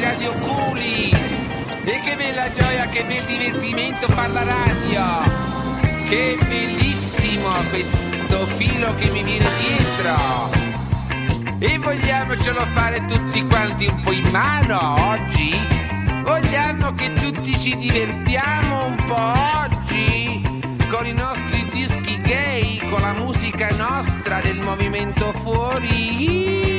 i radioculi! E che bella gioia, che bel divertimento far la radio! Che bellissimo questo filo che mi viene dietro! E vogliamocelo fare tutti quanti un po' in mano oggi? Vogliamo che tutti ci divertiamo un po' oggi? Con i nostri dischi gay, con la musica nostra del movimento fuori?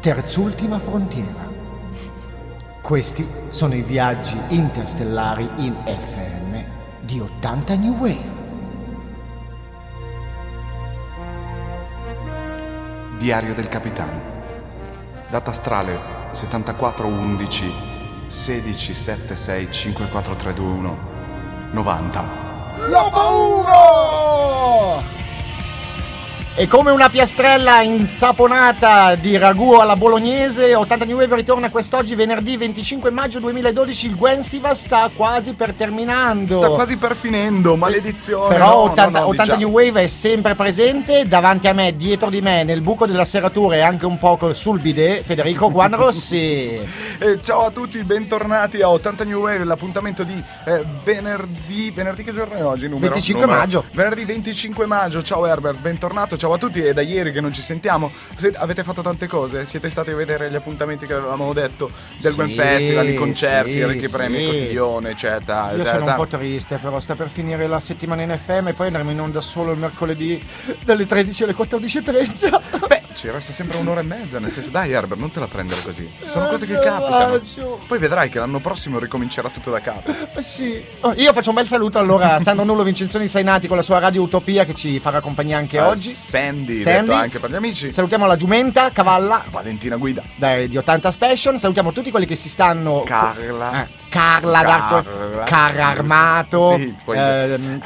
Terzultima frontiera. Questi sono i viaggi interstellari in FM di 80 New Wave. Diario del capitano. Data astrale 7411 1676 54321 90. La paura! E come una piastrella insaponata di ragù alla bolognese, 80 New Wave ritorna quest'oggi venerdì 25 maggio 2012. Il Gwen Stiva sta quasi per terminando. Sta quasi per finendo, maledizione. Però no, 80, no, no, 80 diciamo. New Wave è sempre presente davanti a me, dietro di me, nel buco della serratura e anche un poco sul bidet, Federico Juan Rossi. Eh, ciao a tutti, bentornati a 80 New Wave, l'appuntamento di eh, venerdì. Venerdì che giorno è oggi? Numero? 25 Numero. maggio. Venerdì 25 maggio, ciao Herbert, bentornato, ciao a tutti. È da ieri che non ci sentiamo. Siete- avete fatto tante cose? Siete stati a vedere gli appuntamenti che avevamo detto del Sì, Gwen Festival, i concerti, sì, ricchi premi, sì. il cotiglione, eccetera. Io eccetera. sono un po' triste, però sta per finire la settimana in FM e poi andremo in onda solo il mercoledì dalle 13 alle 14.30. Beh, ci resta sempre un'ora e mezza, nel senso, dai Herbert, non te la prendere così. Sono cose che capitano. Poi vedrai che l'anno prossimo ricomincerà tutto da capo. Eh sì. Oh, io faccio un bel saluto allora a Sandro Nullo Vincenzoni Sainati con la sua radio Utopia che ci farà compagnia anche Ah, oggi. Sandy, Sandy. detto anche per gli amici. Salutiamo la Giumenta, Cavalla Valentina Guida. dai, di 80 Special. Salutiamo tutti quelli che si stanno. Carla. Eh, Carla, Carla. Carro Armato. Sì, ehm,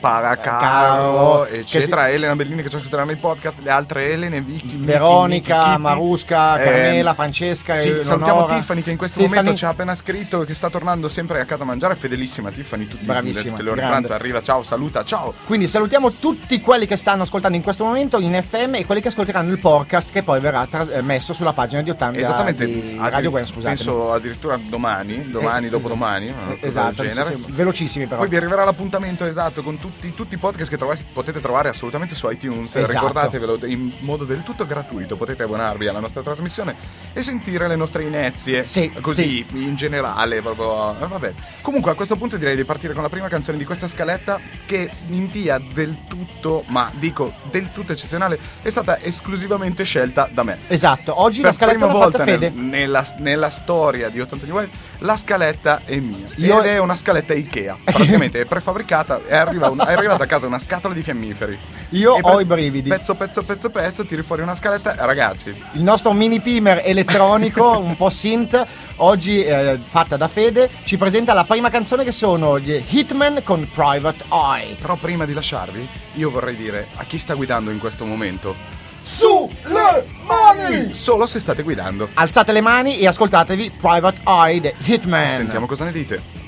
para Caro, Caro, che eccetera. Elena Bellini che ci ascolteranno i podcast, le altre Elene, Vicky, Veronica, Vicky, Kitty. Marusca, Ehm, Carmela, Francesca. Sì, Eleonora. salutiamo Tiffany che in questo Tiffany. momento ci ha appena scritto che sta tornando sempre a casa a mangiare. Fedelissima Tiffany, tutti Bravissima, le grande. pranzo arriva, ciao, saluta, ciao. Quindi salutiamo tutti quelli che stanno ascoltando in questo momento in FM e quelli che ascolteranno il podcast che poi verrà tras- eh, messo sulla pagina di 80 Esattamente, di Radio Gwen, scusate. penso addirittura domani, domani, Eh, dopodomani, una cosa Esatto, sì, genere. sì, velocissimi però. Poi vi arriverà l'appuntamento esatto con tutti, tutti i podcast che trovate- potete trovare assolutamente su iTunes. Esatto. Ricordatevelo in modo del tutto gratuito. Potete abbonarvi alla nostra trasmissione e sentire le nostre inezie. Sì, Così in generale. Proprio. eh, vabbè. Comunque a questo punto direi di partire con la prima canzone di questa scaletta che in via del tutto, ma dico del tutto eccezionale, è stata esclusivamente scelta da me. Esatto, oggi Per la scaletta l'ha volta fatta nel- Fede. nella, nella storia di 80 New Wave la scaletta è mia Io- ed è una scaletta Ikea praticamente è prefabbricata e arriva un- è arrivata a casa una scatola di fiammiferi Io E ho i brividi. pezzo pezzo pezzo pezzo tiri fuori una scaletta ragazzi Il nostro mini pimer elettronico, un po' synth, oggi eh, fatta da Fede, ci presenta la prima canzone che sono gli Hitman con Private Eye. però prima di lasciarvi io vorrei dire a chi sta guidando in questo momento Su le mani! solo se state guidando Alzate le mani e ascoltatevi Private Eye di Hitman. sentiamo cosa ne dite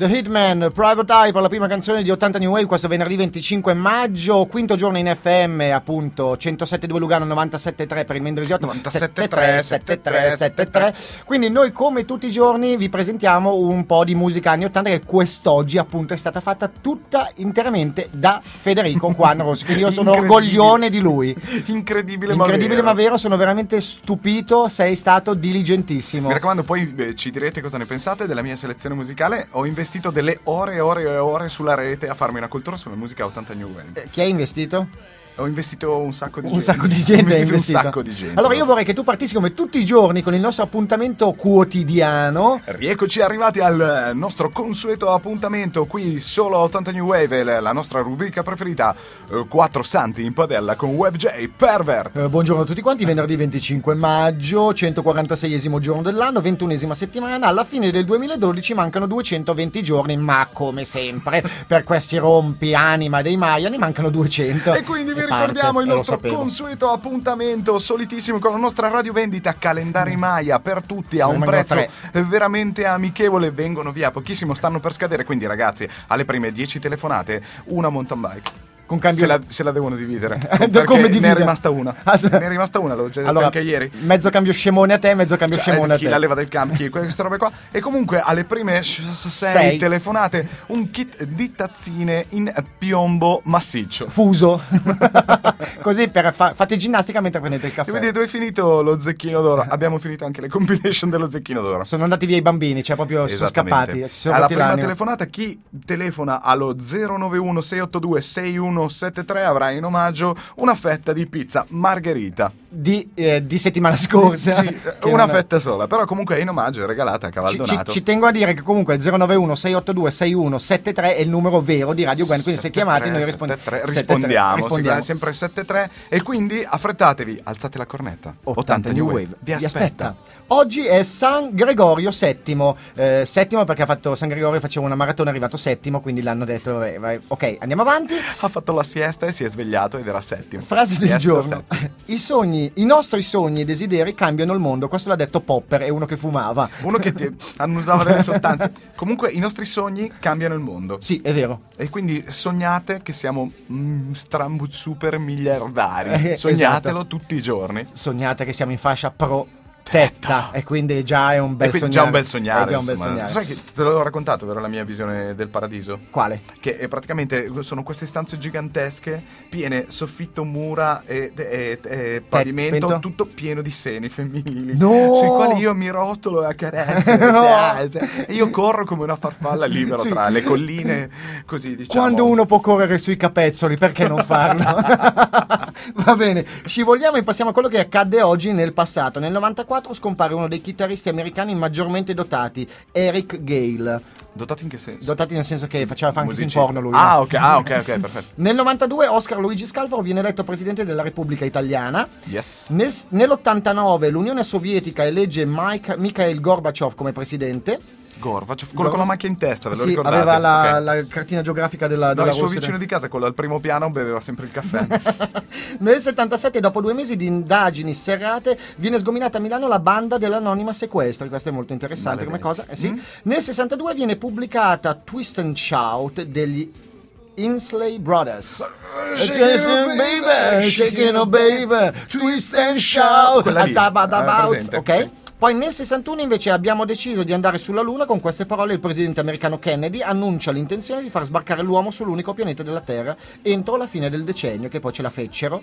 The Hitman, Private Eye per la prima canzone di 80 New Wave questo venerdì 25 maggio, quinto giorno in FM appunto 107.2 Lugano 97.3 per il Mendrisiotto 97.3, 73 73 quindi noi come tutti i giorni vi presentiamo un po' di musica anni 80 che quest'oggi appunto è stata fatta tutta interamente da Federico Juan Rossi. Quindi io sono orgoglione di lui. Incredibile, incredibile ma ma vero sono veramente stupito sei stato diligentissimo. Mi raccomando, poi eh, ci direte cosa ne pensate della mia selezione musicale. Ho investito delle ore e ore e ore sulla rete a farmi una cultura sulla musica 80 New Wave. Eh, chi hai investito? Ho investito un sacco di un gente. sacco di gente un sacco di gente. Allora io vorrei che tu partissi come tutti i giorni con il nostro appuntamento quotidiano. Rieccoci arrivati al nostro consueto appuntamento qui solo a 80 New Wave, la- la nostra rubrica preferita, eh, Quattro santi in padella con WebJ Pervert. Eh, buongiorno a tutti quanti, venerdì 25 maggio, 146esimo giorno dell'anno, 21esima settimana, alla fine del 2012 mancano 220 giorni, ma come sempre per questi rompi anima dei Maya ne mancano 200. E quindi vi E parte, ricordiamo il nostro consueto appuntamento solitissimo con la nostra radio vendita calendari Maya per tutti a un prezzo veramente amichevole. Vengono via pochissimo, stanno per scadere. Quindi, ragazzi, alle prime 10 telefonate, una mountain bike. Con cambio Se la, se la devono dividere. Come ne dividere? è rimasta una. Ah, sì. Ne è rimasta una, l'ho già detto Allora, anche ieri. mezzo cambio scemone a te, mezzo cambio Cioè, scemone a chi te. la leva del campo, chi queste robe qua. E comunque alle prime 6 Sei. telefonate, un kit di tazzine in piombo massiccio. Fuso. Così per fa- fate ginnastica mentre prendete il caffè. E vedete, dove è finito lo zecchino d'oro? Abbiamo finito anche le compilation dello zecchino d'oro. Sono andati via i bambini, cioè proprio sono scappati. sono Alla prima l'animo. telefonata, chi telefona allo 091 682 6173 avrà in omaggio una fetta di pizza margherita. di, eh, di settimana scorsa. Sì, una fetta sola, però comunque è in omaggio, è regalata a Ci, ci- Cavaldonato. ci tengo a dire che comunque il 091 682 6173 è il numero vero di Radio Gwen, quindi se chiamate noi rispond- 73, 73, rispondiamo, rispondiamo. sì, sempre 73 e quindi affrettatevi, alzate la cornetta. 80 New Wave Vi aspetta. Oggi è San Gregorio VII, eh, settimo perché ha fatto San Gregorio, faceva una maratona, è arrivato settimo, quindi l'hanno detto, vabbè, vai, ok, andiamo avanti. Ha fatto la siesta e si è svegliato ed era settimo. Frase del Siesta, giorno. I sogni, i nostri sogni e desideri cambiano il mondo. Questo l'ha detto Popper, è uno che fumava. Uno che ti annusava delle sostanze. Comunque i nostri sogni cambiano il mondo. Sì, è vero. E quindi sognate che siamo mm, strambu super miliardari. Eh, Sognatelo esatto. tutti i giorni. Sognate che siamo in fascia pro tetta e quindi già è un bel sognare. già un bel sognare. È già un bel sognare. Sai che te l'ho raccontato, vero, la mia visione del paradiso? Quale? Che è praticamente sono queste stanze gigantesche, piene soffitto, mura e, e- e pavimento, pento? tutto pieno di seni femminili. No! Sui quali io mi rotolo e accarezzo. No! E io corro come una farfalla libero Sì. tra le colline, così diciamo. Quando uno può correre sui capezzoli, perché non farlo? Va bene, scivoliamo e passiamo a quello che accadde oggi nel passato. Nel 94 scompare uno dei chitarristi americani maggiormente dotati, Eric Gale. Dotati in che senso? Dotati nel senso che faceva film Musicista. porno lui. Ah, ok, ah, ok, ok, perfetto. Nel 92 Oscar Luigi Scalfaro viene eletto presidente della Repubblica Italiana. Yes. Nel- nell'89 l'Unione Sovietica elegge Mike- Mikhail Gorbaciov come presidente. Gorbaciov, quello con la macchia in testa, ve lo Sì, ricordate? aveva la, Ok. la cartina geografica della, No, della il suo Russia. vicino di casa, quello al primo piano, beveva sempre il caffè. Nel 77, dopo due mesi di indagini serrate, viene sgominata a Milano la banda dell'anonima sequestri. Questo è molto interessante come Maledetti. cosa. Eh sì. Mm. Nel 62 viene pubblicata Twist and Shout degli Insley Brothers. Shaking Shaking baby, shaking oh baby, twist and shout. Lì, eh, ok? Poi nel 61 invece abbiamo deciso di andare sulla Luna, con queste parole il presidente americano Kennedy annuncia l'intenzione di far sbarcare l'uomo sull'unico pianeta della Terra entro la fine del decennio, che poi ce la feccero.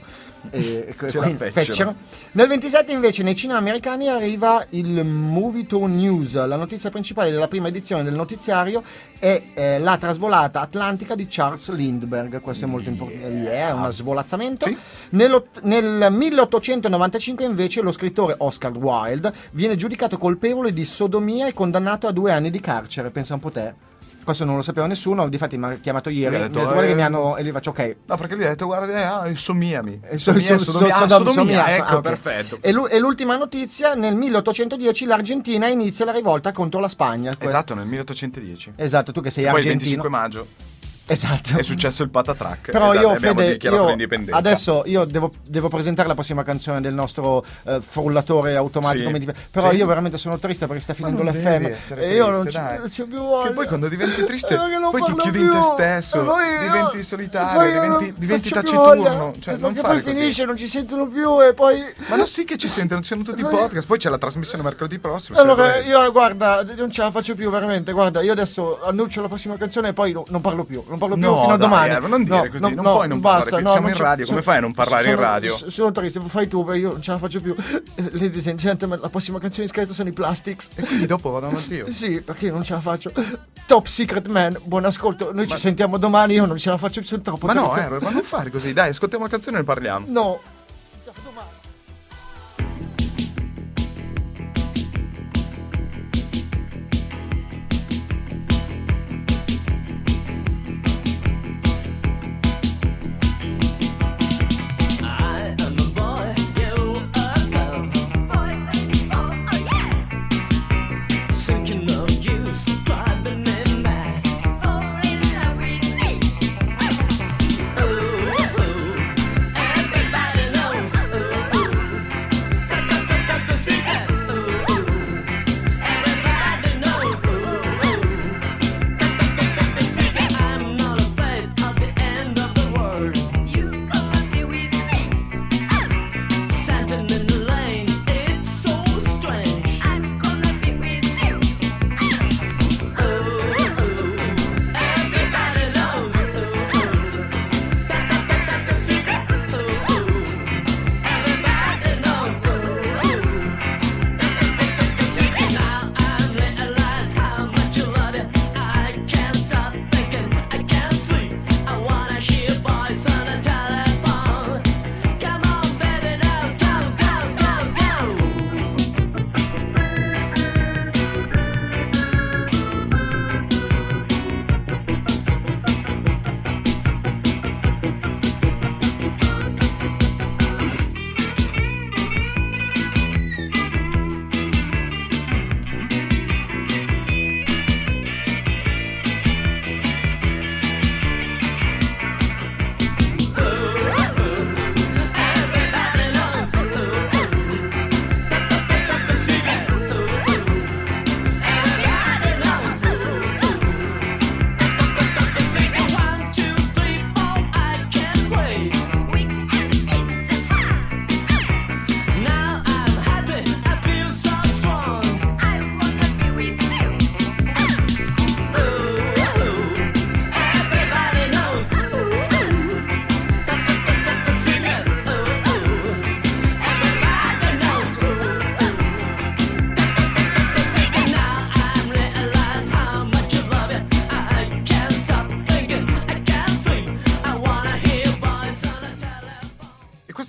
eh, Ce la quindi feccero. Nel 27 invece nei cinema americani arriva il Movie Tour News, la notizia principale della prima edizione del notiziario è eh, la trasvolata atlantica di Charles Lindbergh, questo è molto importante, yeah, è uno svolazzamento. Sì. Nel 1895 invece lo scrittore Oscar Wilde viene giudicato colpevole di sodomia e condannato a due anni di carcere, pensa un po' te. Questo non lo sapeva nessuno, difatti mi ha chiamato ieri, Mi mi ha detto, detto, eh, che mi hanno... e gli faccio ok, No, perché lui ha detto, guarda, eh, ah, somiami. so- Sodomia, so- sodomia, so- sodom- sodomia, somia, ecco, ah, perfetto. E, e l'ultima notizia, nel 1810 l'Argentina inizia la rivolta contro la Spagna. Esatto, nel 1810. Esatto, tu che sei Poi il argentino. 25 maggio. Esatto. È successo il patatrack. Però esatto, io, abbiamo Fede, dichiarato io l'indipendenza. adesso io devo, devo presentare la prossima canzone del nostro eh, frullatore automatico. Sì. Però Sì. io veramente sono triste perché sta finendo non l'FM. E io non triste, ci, dai. non c'ho più voglia. Che poi quando diventi triste, Eh, non poi ti chiudi in te più. stesso, poi, diventi eh, solitario, io diventi- non diventi più taciturno, cioè, E non poi così. finisce, non ci sentono più e poi... Ma no, sì che ci sentono, ci sono tutti i podcast. Poi c'è la trasmissione mercoledì prossimo. Allora, io guarda, non ce la faccio più veramente. Guarda, io adesso annuncio la prossima canzone e poi no- non parlo più. Non parlo più No, fino a dai, domani. Erbo, non dire così, non puoi non parlare più. Siamo in radio, come fai a non parlare in sono- radio? s- Sono triste, fai tu, io non ce la faccio più. Eh, Ladies and gentlemen, la prossima canzone in scritto sono i Plastics. E quindi dopo vado avanti io. Sì, perché io non ce la faccio. Top Secret Man, buon ascolto. Noi ci sentiamo domani, io non ce la faccio più, sono troppo Ma no, triste. Erbo, ma non fare così. Dai, ascoltiamo la canzone e ne parliamo. No.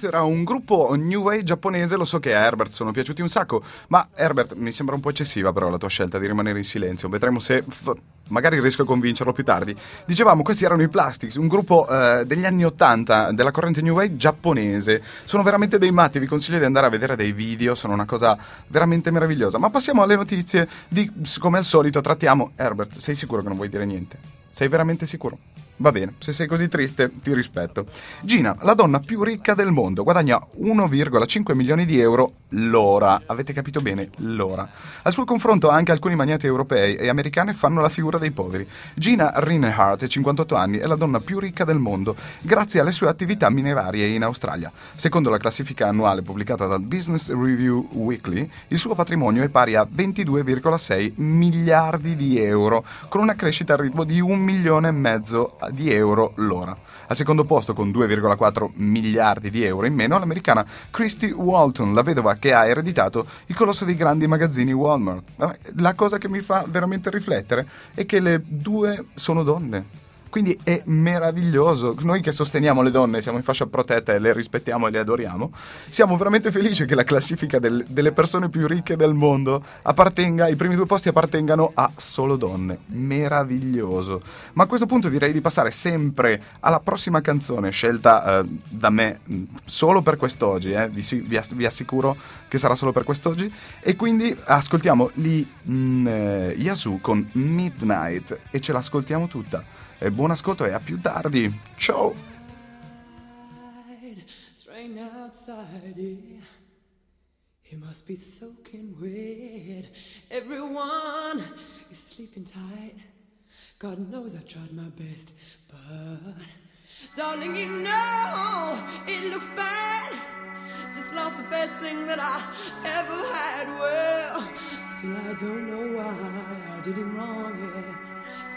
Era un gruppo new wave giapponese, lo so che a Herbert sono piaciuti un sacco, ma Herbert mi sembra un po' eccessiva però la tua scelta di rimanere in silenzio, vedremo se f- magari riesco a convincerlo più tardi. Dicevamo, questi erano i Plastics, un gruppo eh, degli anni 80 della corrente new wave giapponese, sono veramente dei matti, vi consiglio di andare a vedere dei video, sono una cosa veramente meravigliosa. Ma passiamo alle notizie di, come al solito, trattiamo Herbert, sei sicuro che non vuoi dire niente? Sei veramente sicuro? Va bene, se sei così triste ti rispetto. Gina, la donna più ricca del mondo, guadagna 1,5 milioni di euro l'ora. Avete capito bene, l'ora. Al suo confronto anche alcuni magnati europei e americane fanno la figura dei poveri. Gina Rinehart, 58 anni, è la donna più ricca del mondo grazie alle sue attività minerarie in Australia. Secondo la classifica annuale pubblicata dal Business Review Weekly, il suo patrimonio è pari a 22,6 miliardi di euro, con una crescita al ritmo di un milione e mezzo di euro l'ora. Al secondo posto, con 2,4 miliardi di euro in meno, l'americana Christy Walton, la vedova che ha ereditato il colosso dei grandi magazzini Walmart. La cosa che mi fa veramente riflettere è che le due sono donne. Quindi è meraviglioso. Noi che sosteniamo le donne, siamo in fascia protetta e le rispettiamo e le adoriamo, siamo veramente felici che la classifica del- delle persone più ricche del mondo appartenga, i primi due posti appartengano a solo donne. Meraviglioso. Ma a questo punto direi di passare sempre alla prossima canzone scelta eh, da me mh, solo per quest'oggi. eh. Vi, vi vi assicuro che sarà solo per quest'oggi. E quindi ascoltiamo Lee mh, eh, Yasu con Midnight e ce l'ascoltiamo tutta. e buon ascolto e a più tardi. Ciao! It must be soaking wet. Everyone is sleeping tight. God knows I tried my best, but darling, you know it looks bad. Just lost the best thing that I ever had. Well, still I don't know why I did him wrong. Yeah.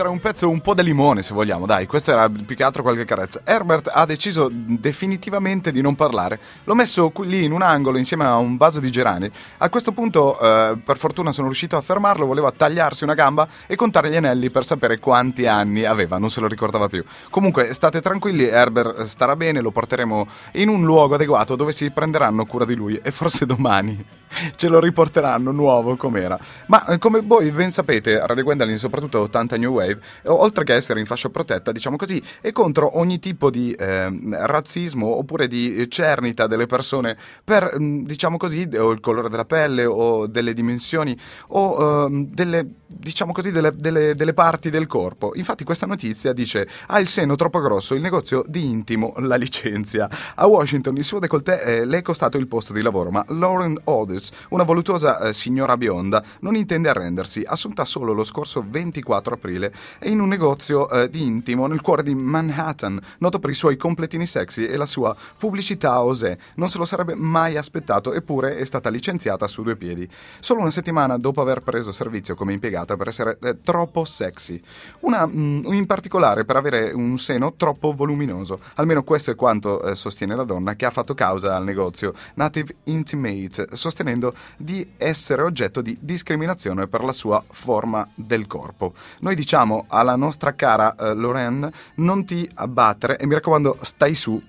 c'era un pezzo un po' da limone, se vogliamo, dai, questo era più che altro qualche carezza. Herbert ha deciso definitivamente di non parlare. L'ho messo qui, lì in un angolo insieme a un vaso di gerani. A questo punto, eh, per fortuna sono riuscito a fermarlo, voleva tagliarsi una gamba e contare gli anelli per sapere quanti anni aveva, non se lo ricordava più. Comunque, state tranquilli, Herbert starà bene, lo porteremo in un luogo adeguato dove si prenderanno cura di lui e forse domani ce lo riporteranno nuovo com'era. Ma eh, come voi ben sapete, Radio Gwendolyn, soprattutto 80 New Wave, eh, oltre che essere in fascia protetta, diciamo così, è contro ogni tipo di eh, razzismo oppure di cernita delle persone per, mm, diciamo così, o il colore della pelle o delle dimensioni o ehm, delle, diciamo così, delle, delle- delle parti del corpo. Infatti questa notizia dice ha il seno troppo grosso, il negozio di intimo la licenzia. A Washington il suo décolleté eh, le è costato il posto di lavoro, ma Lauren Olders, una voluttuosa eh, signora bionda, non intende arrendersi. Assunta solo lo scorso 24 aprile è in un negozio eh, di intimo nel cuore di Manhattan, noto per i suoi completini sexy e la sua pubblicità osè. Non se lo sarebbe mai aspettato, eppure è stata licenziata su due piedi. Solo una settimana dopo aver preso servizio come impiegata per essere eh, troppo sexy. Una, mm, in particolare per avere un seno troppo voluminoso. Almeno questo è quanto eh, sostiene la donna che ha fatto causa al negozio Native Intimate, sostenendo di essere oggetto di discriminazione per la sua forma del corpo. Noi diciamo alla nostra cara eh, Lorraine non ti abbattere e mi raccomando stai su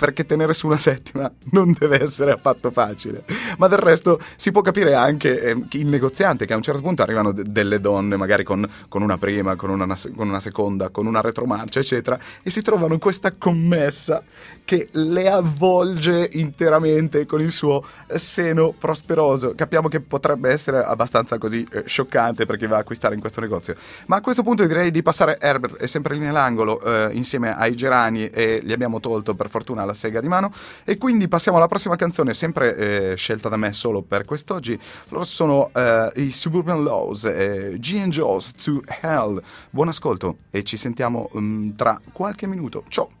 perché tenere su una settima non deve essere affatto facile. Ma del resto si può capire anche eh, il negoziante che a un certo punto arrivano de- delle donne, magari con, con una prima, con una, con una seconda, con una retromarcia, eccetera, e si trovano in questa commessa che le avvolge interamente con il suo seno prosperoso. Capiamo che potrebbe essere abbastanza così eh, scioccante per chi va a acquistare in questo negozio. Ma a questo punto direi di passare Herbert, è sempre lì nell'angolo, eh, insieme ai Gerani e gli abbiamo tolto per fortuna la sega di mano. E quindi passiamo alla prossima canzone, sempre eh, scelta da me solo per quest'oggi. Loro sono eh, i Suburban Laws, eh, G Joe's to Hell. Buon ascolto e ci sentiamo mm, tra qualche minuto. Ciao!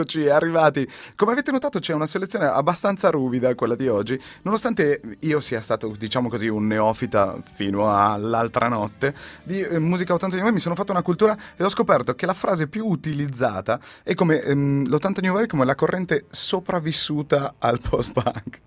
Eccoci arrivati. Come avete notato c'è una selezione abbastanza ruvida quella di oggi, nonostante io sia stato, diciamo così, un neofita fino all'altra notte di eh, musica 80 New Wave, mi sono fatto una cultura e ho scoperto che la frase più utilizzata è come ehm, l'80 New Wave come la corrente sopravvissuta al post-punk.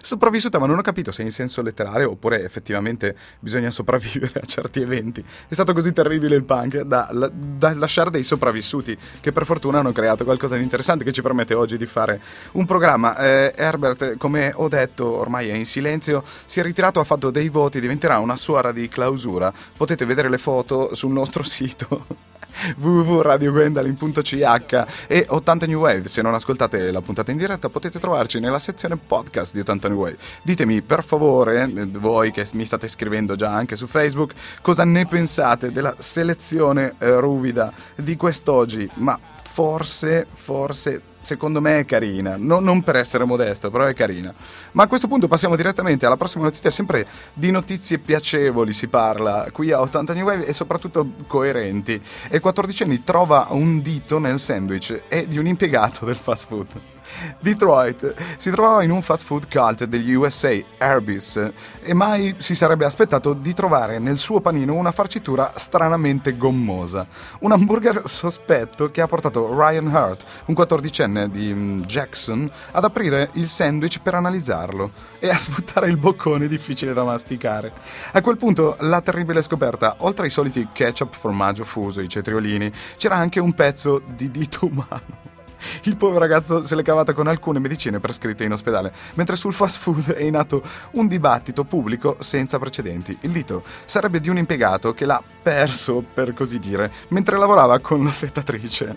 Sopravvissuta, ma non ho capito se in senso letterale oppure effettivamente bisogna sopravvivere a certi eventi. È stato così terribile il punk da, da lasciare dei sopravvissuti che per fortuna hanno creato qualcosa di interessante che ci permette oggi di fare un programma. Eh, Herbert, come ho detto, ormai è in silenzio, si è ritirato, ha fatto dei voti, diventerà una suora di clausura. Potete vedere le foto sul nostro sito. www.radiogwendalin.ch e 80 New Wave. Se non ascoltate la puntata in diretta potete trovarci nella sezione podcast di 80 New Wave. Ditemi per favore, voi che mi state scrivendo già anche su Facebook, cosa ne pensate della selezione eh, ruvida di quest'oggi, ma forse, forse secondo me è carina, No- non per essere modesto, però è carina. Ma a questo punto passiamo direttamente alla prossima notizia, sempre di notizie piacevoli si parla, qui a 80 New Wave e soprattutto coerenti. E il 14enne trova un dito nel sandwich e di un impiegato del fast food. Detroit si trovava in un fast food cult degli USA, Arby's, e mai si sarebbe aspettato di trovare nel suo panino una farcitura stranamente gommosa. Un hamburger sospetto che ha portato Ryan Hurt, un 14enne di mm, Jackson, ad aprire il sandwich per analizzarlo e a sbuttare il boccone difficile da masticare. A quel punto la terribile scoperta, oltre ai soliti ketchup, formaggio fuso, i cetriolini, c'era anche un pezzo di dito umano. Il povero ragazzo se l'è cavata con alcune medicine prescritte in ospedale, mentre sul fast food è in atto un dibattito pubblico senza precedenti. Il dito sarebbe di un impiegato che l'ha perso, per così dire, mentre lavorava con l'affettatrice.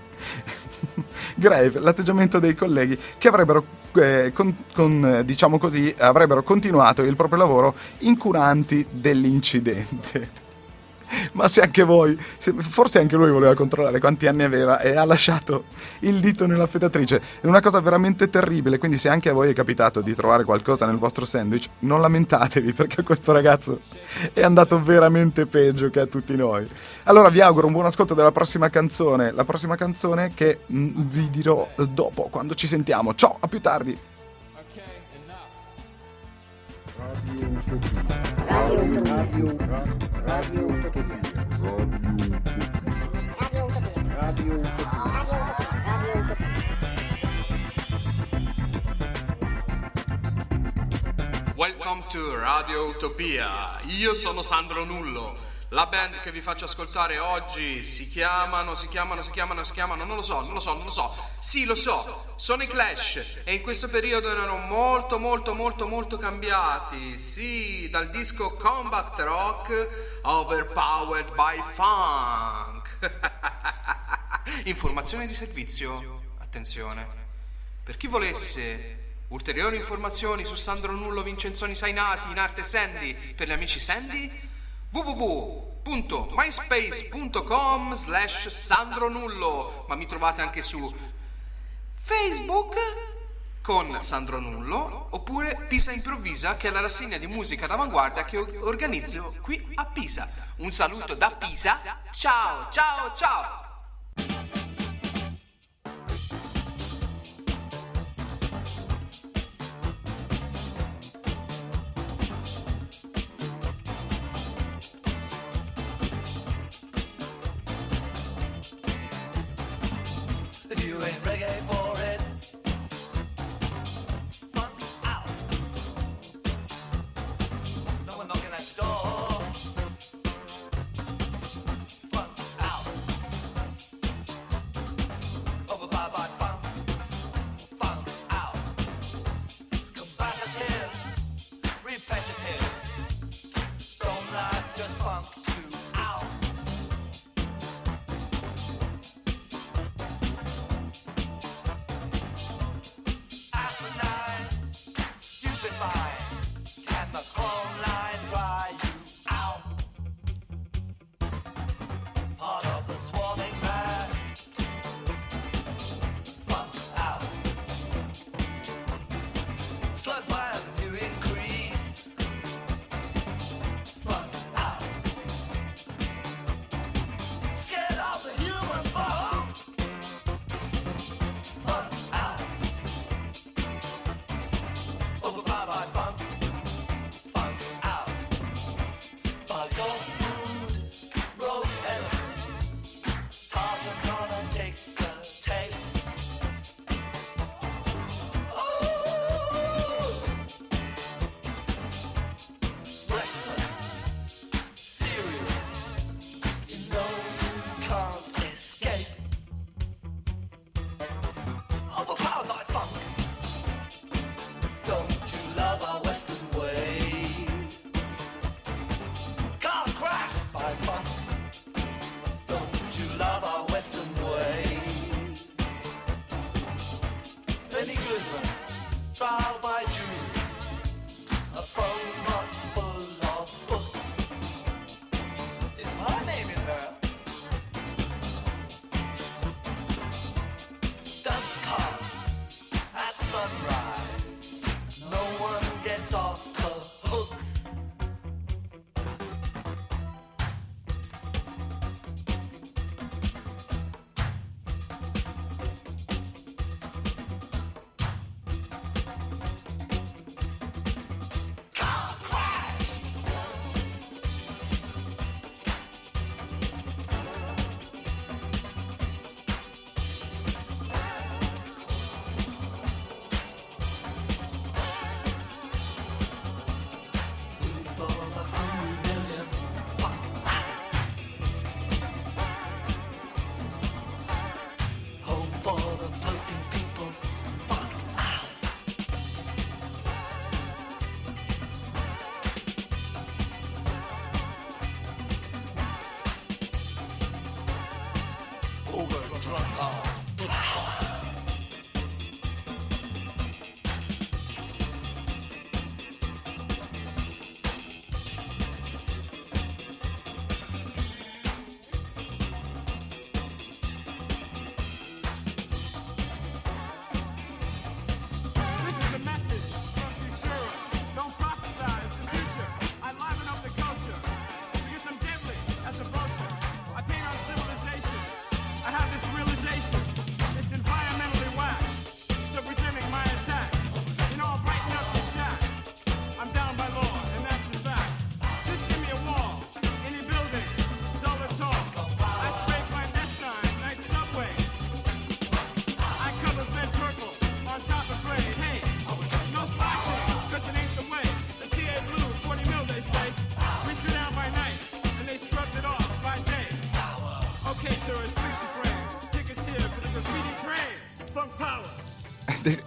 Grave l'atteggiamento dei colleghi che avrebbero, eh, con- con, eh, diciamo così, avrebbero continuato il proprio lavoro incuranti dell'incidente. Ma se anche voi, se- forse anche lui voleva controllare quanti anni aveva e ha lasciato il dito nell'affettatrice. È una cosa veramente terribile, quindi se anche a voi è capitato di trovare qualcosa nel vostro sandwich, non lamentatevi perché questo ragazzo è andato veramente peggio che a tutti noi. Allora vi auguro un buon ascolto della prossima canzone, la prossima canzone che mm, vi dirò dopo, quando ci sentiamo. Ciao, a più tardi. Welcome to Radio Utopia. Io sono Sandro Nullo. La band che vi faccio ascoltare oggi si chiamano, si chiamano, si chiamano, si chiamano, non lo so, non lo so, non lo so. Sì, lo so, sono i Clash e in questo periodo erano molto, molto, molto, molto cambiati. Sì, dal disco Combat Rock Overpowered by Funk. Informazione di servizio, attenzione. Per chi volesse ulteriori informazioni su Sandro Nullo Vincenzoni Sainati in arte Sandy per gli amici Sandy www.myspace.com slash Sandro ma mi trovate anche su Facebook con Sandro Nullo oppure Pisa Improvvisa che è la rassegna di musica d'avanguardia che organizzo qui a Pisa. Un saluto da Pisa. Ciao ciao ciao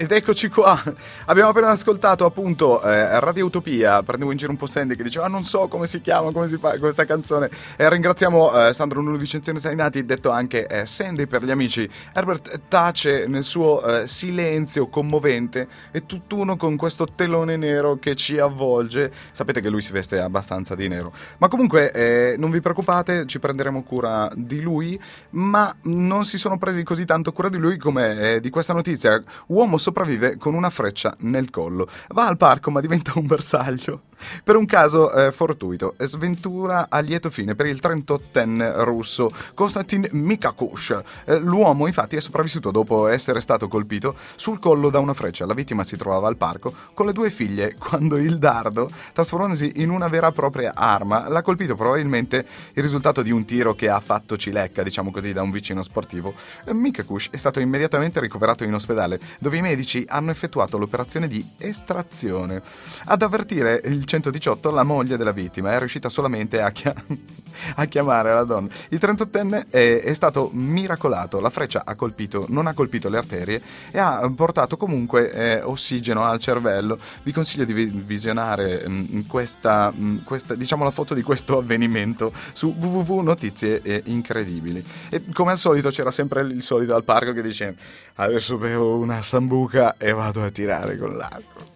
Ed eccoci qua. Abbiamo appena ascoltato appunto eh, Radio Utopia. Prendevo in giro un po' Sandy che diceva: ah, Non so come si chiama, come si fa questa canzone. E ringraziamo eh, Sandro Nullo Vicenziano Sainati, detto anche eh, Sandy per gli amici. Herbert tace nel suo eh, silenzio commovente e tutt'uno con questo telone nero che ci avvolge. Sapete che lui si veste abbastanza di nero. Ma comunque eh, non vi preoccupate, ci prenderemo cura di lui. Ma non si sono presi così tanto cura di lui come eh, di questa notizia. Uomo sopravvive con una freccia nel collo. Va al parco ma diventa un bersaglio. Per un caso eh, fortuito, sventura a lieto fine per il 38enne russo Konstantin Mikakush. Eh, l'uomo infatti è sopravvissuto dopo essere stato colpito sul collo da una freccia. La vittima si trovava al parco con le due figlie quando il dardo, trasformandosi in una vera e propria arma, l'ha colpito probabilmente il risultato di un tiro che ha fatto cilecca, diciamo così, da un vicino sportivo. Eh, Mikakush è stato immediatamente ricoverato in ospedale dove i medici hanno effettuato l'operazione di estrazione. Ad avvertire il 118 la moglie della vittima è riuscita solamente a, chia- a chiamare la donna. Il 38enne è, è stato miracolato, la freccia ha colpito, non ha colpito le arterie e ha portato comunque eh, ossigeno al cervello. Vi consiglio di vi- visionare mm, questa, mm, questa, diciamo la foto di questo avvenimento su www.notizie incredibili. E come al solito c'era sempre il solito al parco che dice adesso bevo una sambuca e vado a tirare con l'arco.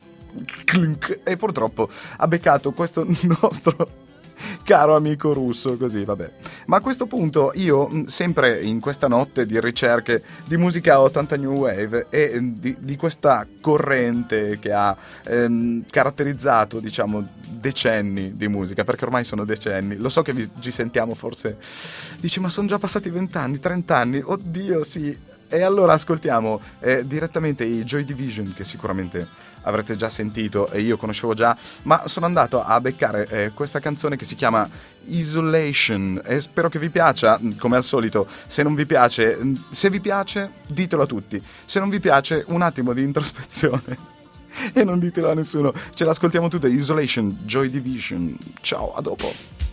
Clink. E purtroppo ha beccato questo nostro caro amico russo, così vabbè. Ma a questo punto io, sempre in questa notte di ricerche di musica 80 New Wave e di, di questa corrente che ha ehm, caratterizzato, diciamo, decenni di musica, perché ormai sono decenni, lo so che vi, ci sentiamo forse, dici ma sono già passati 20 anni, 30 anni, oddio sì. E allora ascoltiamo eh, direttamente i Joy Division che sicuramente avrete già sentito e io conoscevo già, ma sono andato a beccare eh, questa canzone che si chiama Isolation e spero che vi piaccia, come al solito, se non vi piace, se vi piace ditelo a tutti, se non vi piace un attimo di introspezione e non ditelo a nessuno, ce l'ascoltiamo tutte, Isolation, Joy Division, ciao, a dopo.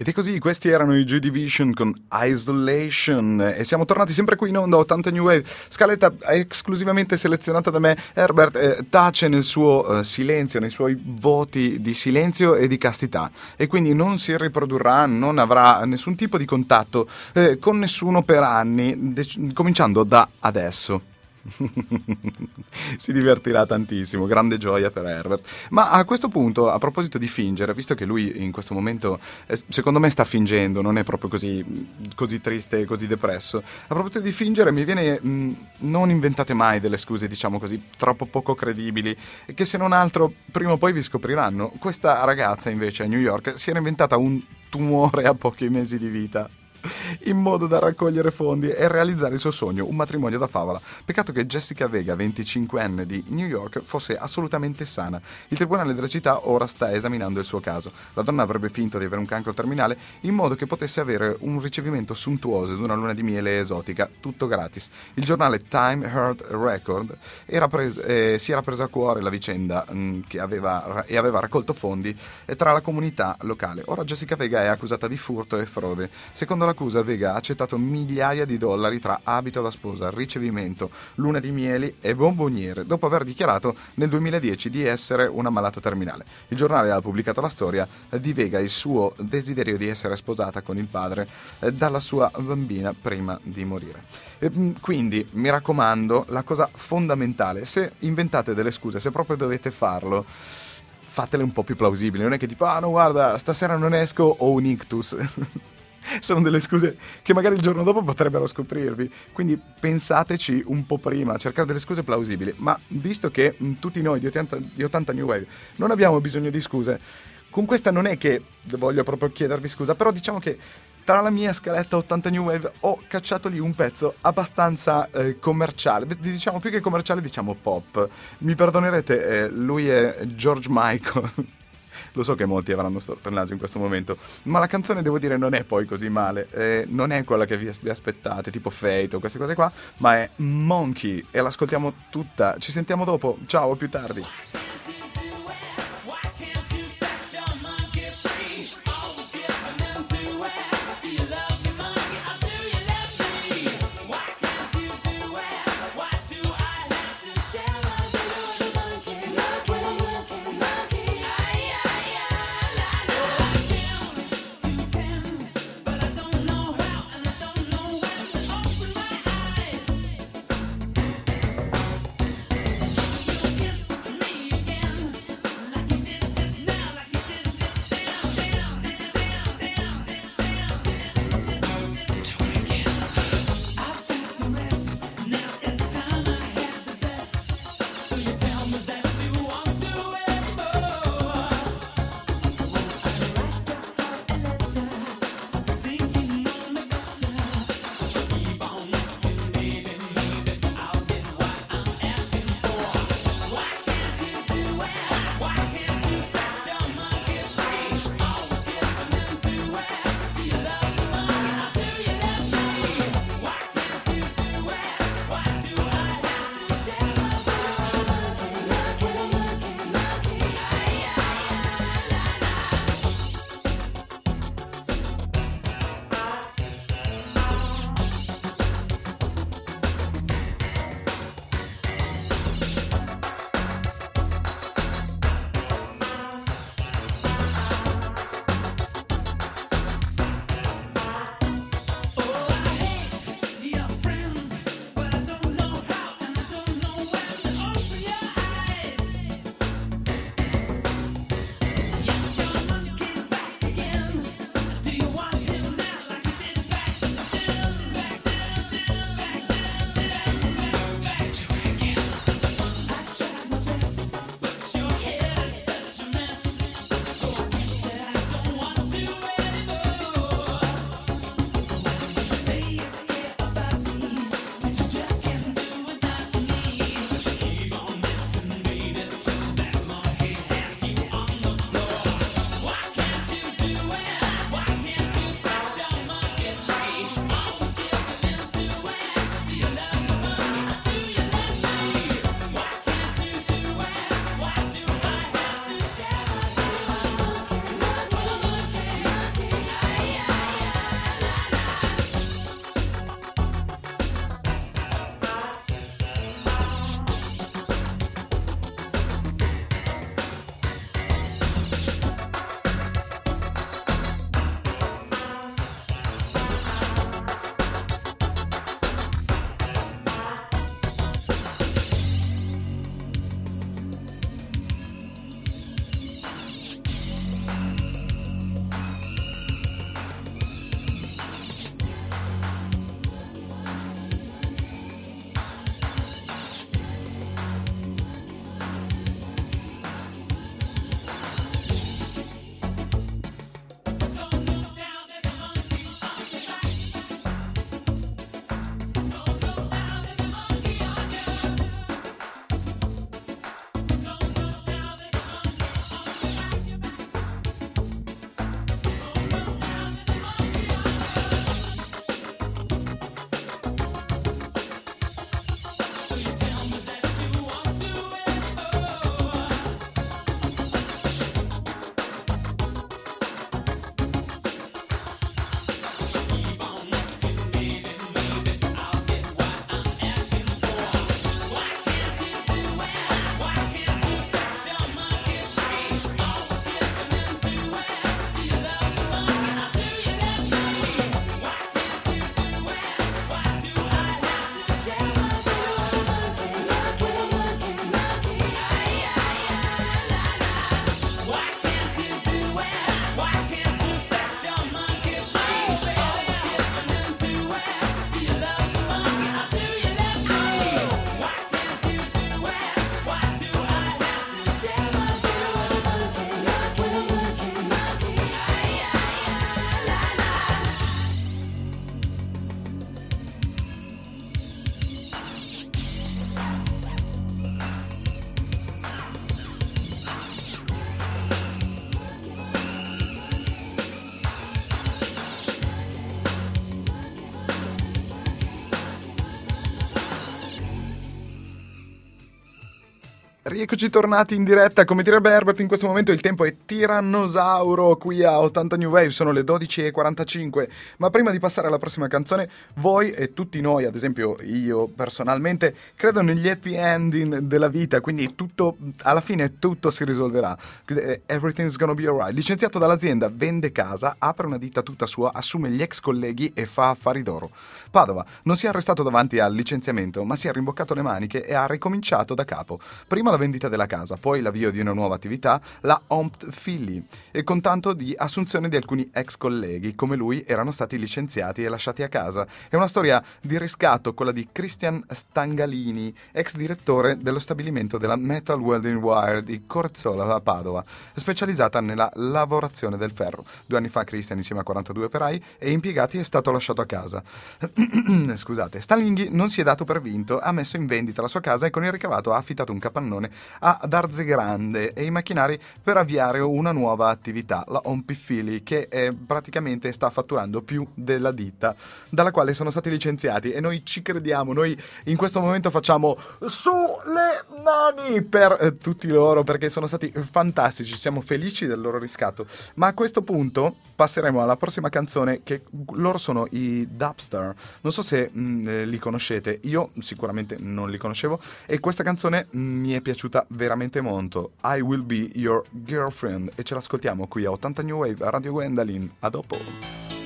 Ed è così, questi erano i Joy Division con Isolation e siamo tornati sempre qui in onda 80 New Wave, scaletta esclusivamente selezionata da me. Herbert eh, tace nel suo eh, silenzio, nei suoi voti di silenzio e di castità e quindi non si riprodurrà, non avrà nessun tipo di contatto eh, con nessuno per anni, dec- cominciando da adesso. si divertirà tantissimo, grande gioia per Herbert. Ma a questo punto, a proposito di fingere, visto che lui in questo momento eh, secondo me sta fingendo, non è proprio così, così triste, così depresso. A proposito di fingere, mi viene mh, non inventate mai delle scuse, diciamo così, troppo poco credibili, che se non altro prima o poi vi scopriranno. Questa ragazza invece a New York si era inventata un tumore a pochi mesi di vita in modo da raccogliere fondi e realizzare il suo sogno, un matrimonio da favola. Peccato che Jessica Vega, 25enne di New York, fosse assolutamente sana. Il tribunale della città ora sta esaminando il suo caso. La donna avrebbe finto di avere un cancro terminale in modo che potesse avere un ricevimento sontuoso ed una luna di miele esotica, tutto gratis. Il giornale Time Heart Record era pres- eh, si era preso a cuore la vicenda mh, che aveva, e aveva raccolto fondi eh, tra la comunità locale. Ora Jessica Vega è accusata di furto e frode. Secondo l'accusa, Vega ha accettato migliaia di dollari tra abito da sposa, ricevimento, luna di mieli e bomboniere, dopo aver dichiarato nel 2010 di essere una malata terminale. Il giornale ha pubblicato la storia di Vega e il suo desiderio di essere sposata con il padre eh, dalla sua bambina prima di morire. E, mh, quindi, mi raccomando, la cosa fondamentale, se inventate delle scuse, se proprio dovete farlo, fatele un po' più plausibili. Non è che tipo, ah no, guarda, stasera non esco, ho un ictus. Sono delle scuse che magari il giorno dopo potrebbero scoprirvi. Quindi pensateci un po' prima, cercare delle scuse plausibili. Ma visto che tutti noi di 80, di 80 New Wave non abbiamo bisogno di scuse, con questa non è che voglio proprio chiedervi scusa, però diciamo che tra la mia scaletta 80 New Wave ho cacciato lì un pezzo abbastanza eh, commerciale, diciamo più che commerciale, diciamo pop. Mi perdonerete, eh, lui è George Michael. Lo so che molti avranno storto il naso in questo momento, ma la canzone devo dire non è poi così male, eh, non è quella che vi, aspettate, tipo Fate o queste cose qua, ma è Monkey e l'ascoltiamo tutta. Ci sentiamo dopo, ciao, a più tardi. Rieccoci tornati in diretta, come direbbe Herbert in questo momento il tempo è tirannosauro qui a 80 New Wave, sono le 12.45, ma prima di passare alla prossima canzone, voi e tutti noi, ad esempio io personalmente, credo negli happy ending della vita, quindi tutto, alla fine tutto si risolverà, everything's gonna be alright. Licenziato dall'azienda, vende casa, apre una ditta tutta sua, assume gli ex colleghi e fa affari d'oro. Padova non si è arrestato davanti al licenziamento, ma si è rimboccato le maniche e ha ricominciato da capo. Prima la vendita della casa, poi l'avvio di una nuova attività, la Ompt Philly, e con tanto di assunzione di alcuni ex colleghi, come lui erano stati licenziati e lasciati a casa. È una storia di riscatto, quella di Christian Stangalini, ex direttore dello stabilimento della Metal Welding Wire di Corzola a Padova, specializzata nella lavorazione del ferro. Due anni fa Christian, insieme a 42 operai e impiegati, è stato lasciato a casa. Scusate, Stalinghi non si è dato per vinto, ha messo in vendita la sua casa e con il ricavato ha affittato un capannone ad Arzegrande e i macchinari per avviare una nuova attività, la Ompifili, che eh, praticamente sta fatturando più della ditta dalla quale sono stati licenziati e noi ci crediamo, noi in questo momento facciamo su le mani per eh, tutti loro perché sono stati fantastici, siamo felici del loro riscatto. Ma a questo punto passeremo alla prossima canzone che loro sono i Dubster. Non so se mh, eh, li conoscete, io sicuramente non li conoscevo e questa canzone mh, mi è piaciuta veramente molto. I Will Be Your Girlfriend e ce l'ascoltiamo qui a 80 New Wave Radio Gwendolyn. A dopo.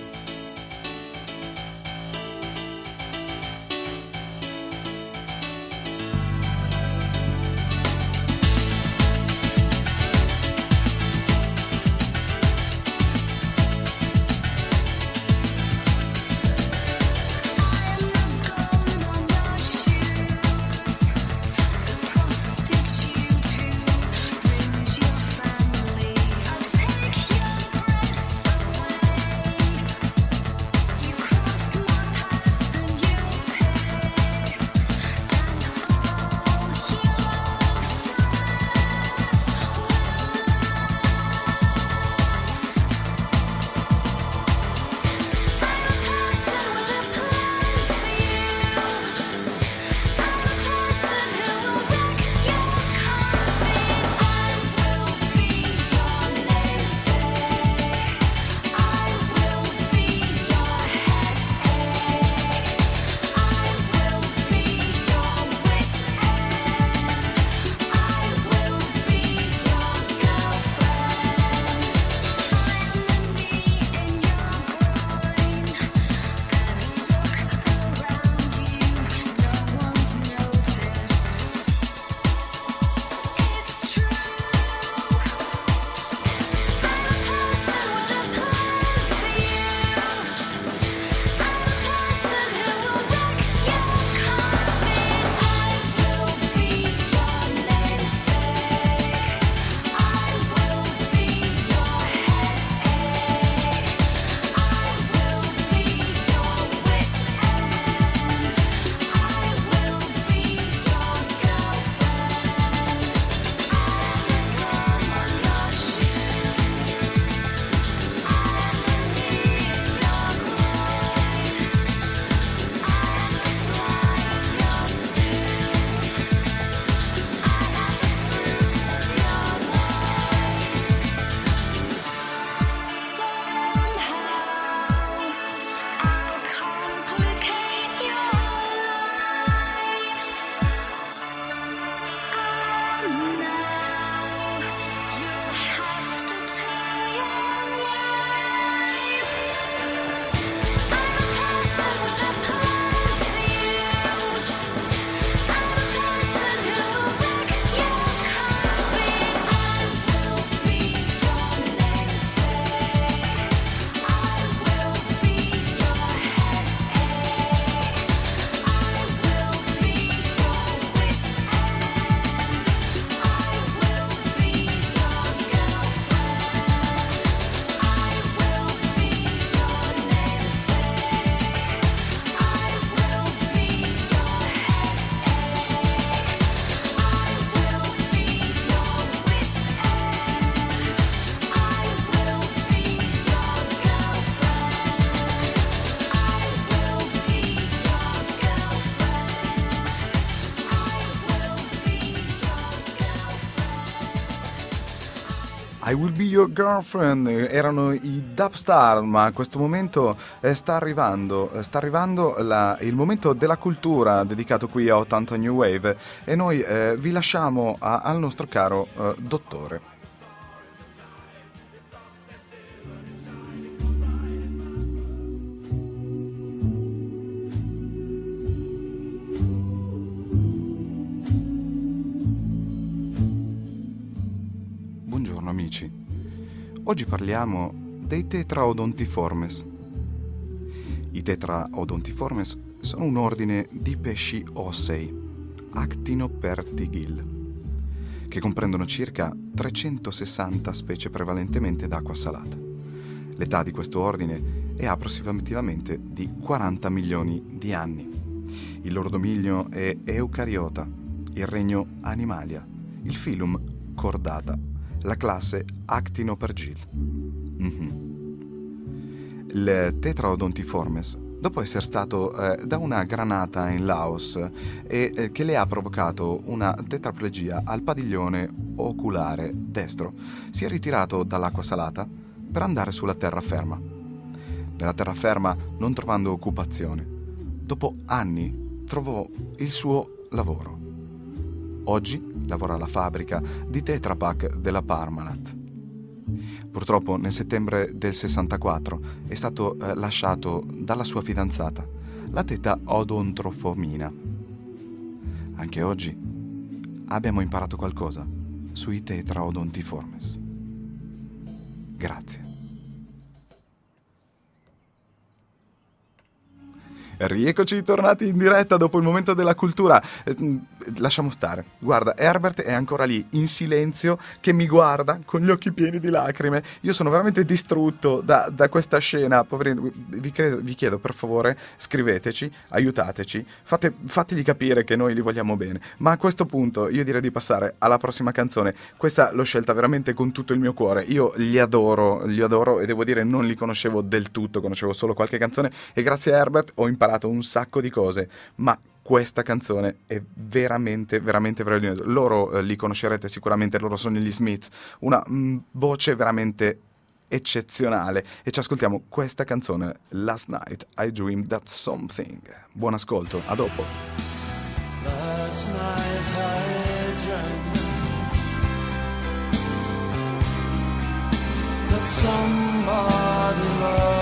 Your Girlfriend erano i Dubstar, ma a questo momento eh, sta arrivando, eh, sta arrivando la- il momento della cultura dedicato qui a 80 New Wave e noi eh, vi lasciamo a- al nostro caro eh, dottore. Oggi parliamo dei Tetraodontiformes. I Tetraodontiformes sono un ordine di pesci ossei, Actinopertigil, che comprendono circa 360 specie prevalentemente d'acqua salata. L'età di questo ordine è approssimativamente di 40 milioni di anni. Il loro dominio è Eucariota, il regno Animalia, il filum Cordata, la classe Actinopergil. Mhm. Il Tetraodontiformes, dopo essere stato eh, da una granata in Laos e eh, che le ha provocato una tetraplegia al padiglione oculare destro, si è ritirato dall'acqua salata per andare sulla terraferma. Nella terraferma, non trovando occupazione, dopo anni trovò il suo lavoro. Oggi lavora alla fabbrica di Tetra Pak della Parmalat. Purtroppo nel settembre del 64 è stato eh, lasciato dalla sua fidanzata, la teta odontrofomina. Anche oggi abbiamo imparato qualcosa sui tetraodontiformes. Grazie. Rieccoci tornati in diretta dopo il momento della cultura. Eh, mm, Lasciamo stare. Guarda, Herbert è ancora lì in silenzio che mi guarda con gli occhi pieni di lacrime. Io sono veramente distrutto da, da questa scena. Poverino, vi, credo- vi chiedo per favore, scriveteci, aiutateci, fate- fategli capire che noi li vogliamo bene. Ma a questo punto io direi di passare alla prossima canzone. Questa l'ho scelta veramente con tutto il mio cuore. Io li adoro, li adoro e devo dire non li conoscevo del tutto, conoscevo solo qualche canzone e grazie a Herbert ho imparato un sacco di cose. Ma questa canzone è veramente, veramente meravigliosa. Loro eh, li conoscerete sicuramente, loro sono gli Smith, una mm, voce veramente eccezionale e ci ascoltiamo questa canzone Last Night I Dreamed That Something. Buon ascolto, a dopo. Last night I dreamt that somebody loved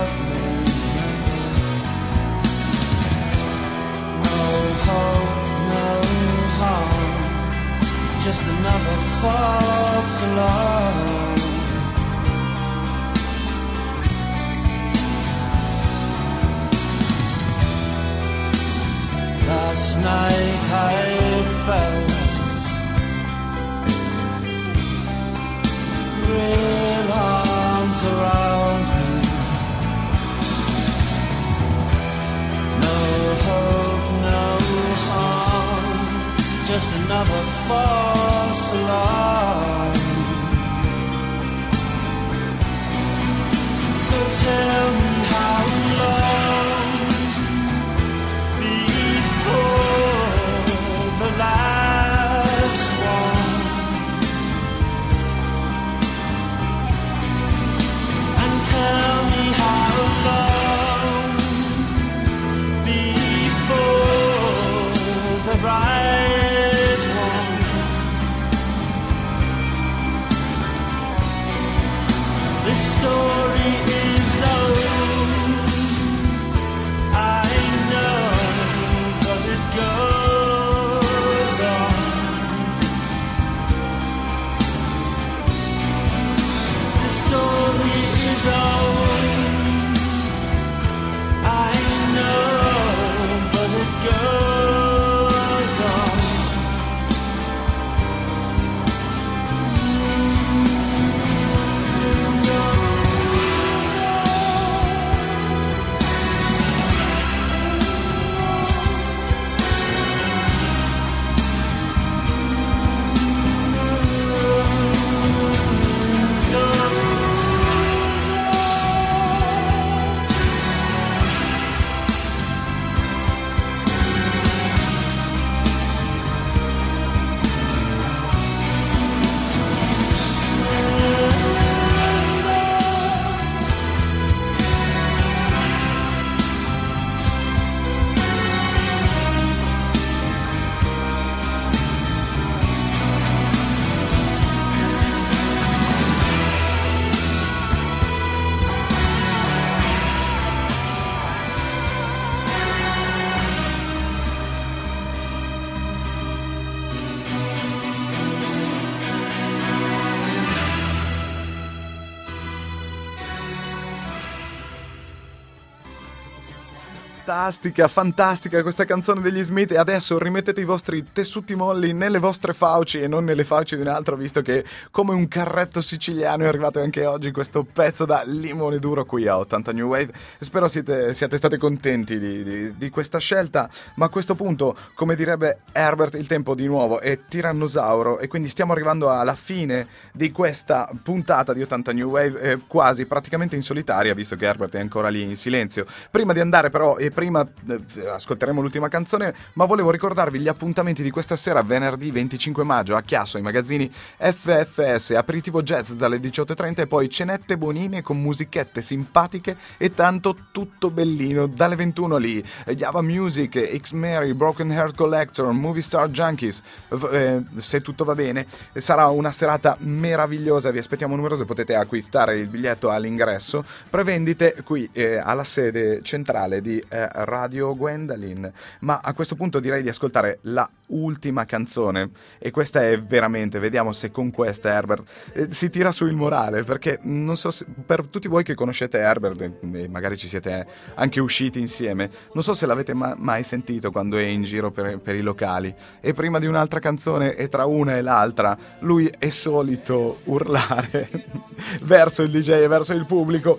Fantastica, fantastica questa canzone degli Smith. E adesso rimettete i vostri tessuti molli nelle vostre fauci e non nelle fauci di un altro visto che come un carretto siciliano è arrivato anche oggi questo pezzo da limone duro qui a 80 New Wave. Spero siete, siate stati contenti di, di- di questa scelta ma a questo punto come direbbe Herbert il tempo di nuovo è tirannosauro e quindi stiamo arrivando alla fine di questa puntata di 80 New Wave eh, quasi praticamente in solitaria visto che Herbert è ancora lì in silenzio. Prima di andare però e prima eh, ascolteremo l'ultima canzone ma volevo ricordarvi gli appuntamenti di questa sera venerdì 25 maggio a Chiasso ai magazzini FFS aperitivo jazz dalle 18.30 e poi cenette buonine con musichette simpatiche e tanto tutto bellino dalle 21 lì. Java Music, X Mary, Broken Heart Collector, Movie Star Junkies eh, se tutto va bene sarà una serata meravigliosa vi aspettiamo numerose potete acquistare il biglietto all'ingresso. Prevendite qui eh, alla sede centrale di eh, Radio Gwendolyn. Ma a questo punto direi di ascoltare la ultima canzone. E questa è veramente vediamo se con questa Herbert eh, si tira su il morale perché non so se, per tutti voi che conoscete Herbert e magari ci siete anche usciti insieme non so se l'avete ma- mai sentito quando è in giro per, per i locali. E prima di un'altra canzone e tra una e l'altra lui è solito urlare verso il DJ e verso il pubblico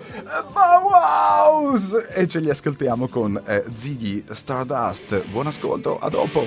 Bauhaus! E ce li ascoltiamo con eh, Ziggy Stardust. Buon ascolto a dopo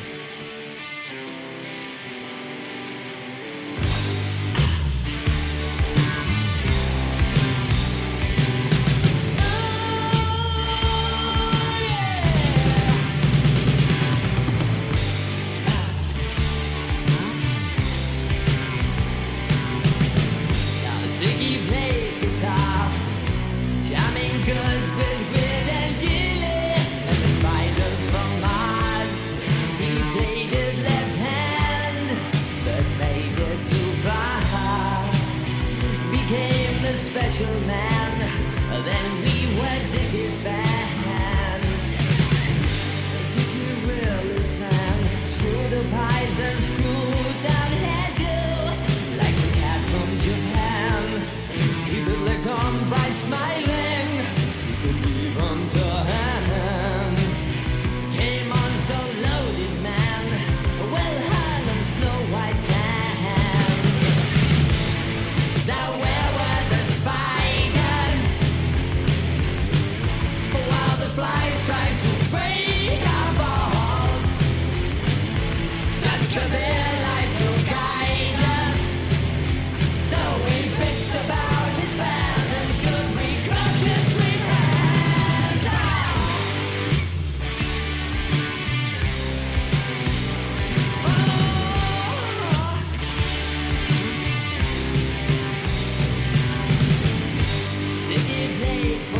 Ziggy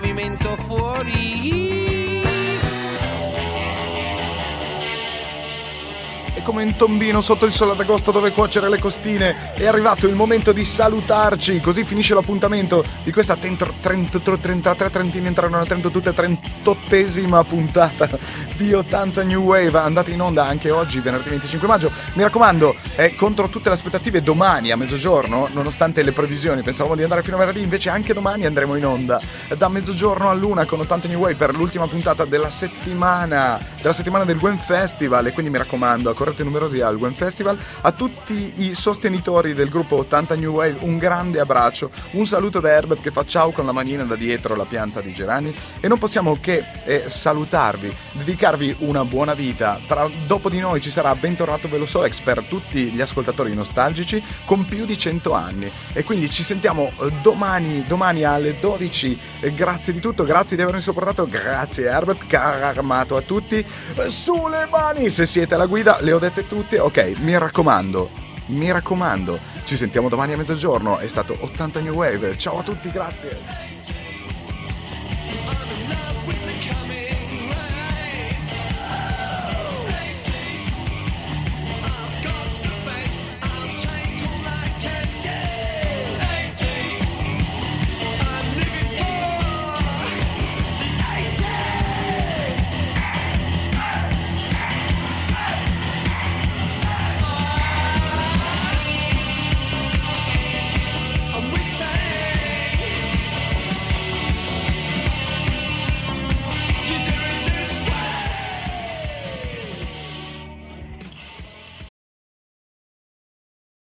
nostra come un tombino sotto il sole d'agosto dove cuocere le costine, è arrivato il momento di salutarci. Così finisce l'appuntamento di questa 33, 33 trentini entrano a Trento tutte 38esima puntata di 80 New Wave. Andate in onda anche oggi, venerdì 25 maggio. Mi raccomando, è contro tutte le aspettative domani a mezzogiorno, nonostante le previsioni, pensavamo di andare fino a venerdì, invece anche domani andremo in onda da mezzogiorno a luna con 80 New Wave per l'ultima puntata della settimana, della settimana del Gwen Festival. E quindi mi raccomando, correte numerosi al Gwen Festival. A tutti i sostenitori del gruppo 80 New Wave un grande abbraccio, un saluto da Herbert che fa ciao con la manina da dietro la pianta di Gerani e non possiamo che eh, salutarvi, dedicarvi una buona vita. Tra- dopo di noi ci sarà Bentornato Velosolex per tutti gli ascoltatori nostalgici con più di 100 anni e quindi ci sentiamo eh, domani, domani alle 12. Eh, grazie di tutto, grazie di avermi sopportato, grazie Herbert, caramato a tutti. Sulle mani se siete alla guida, le ho dette tutte. Ok, mi raccomando, mi raccomando, ci sentiamo domani a mezzogiorno. È stato 80 New Wave. Ciao a tutti, grazie.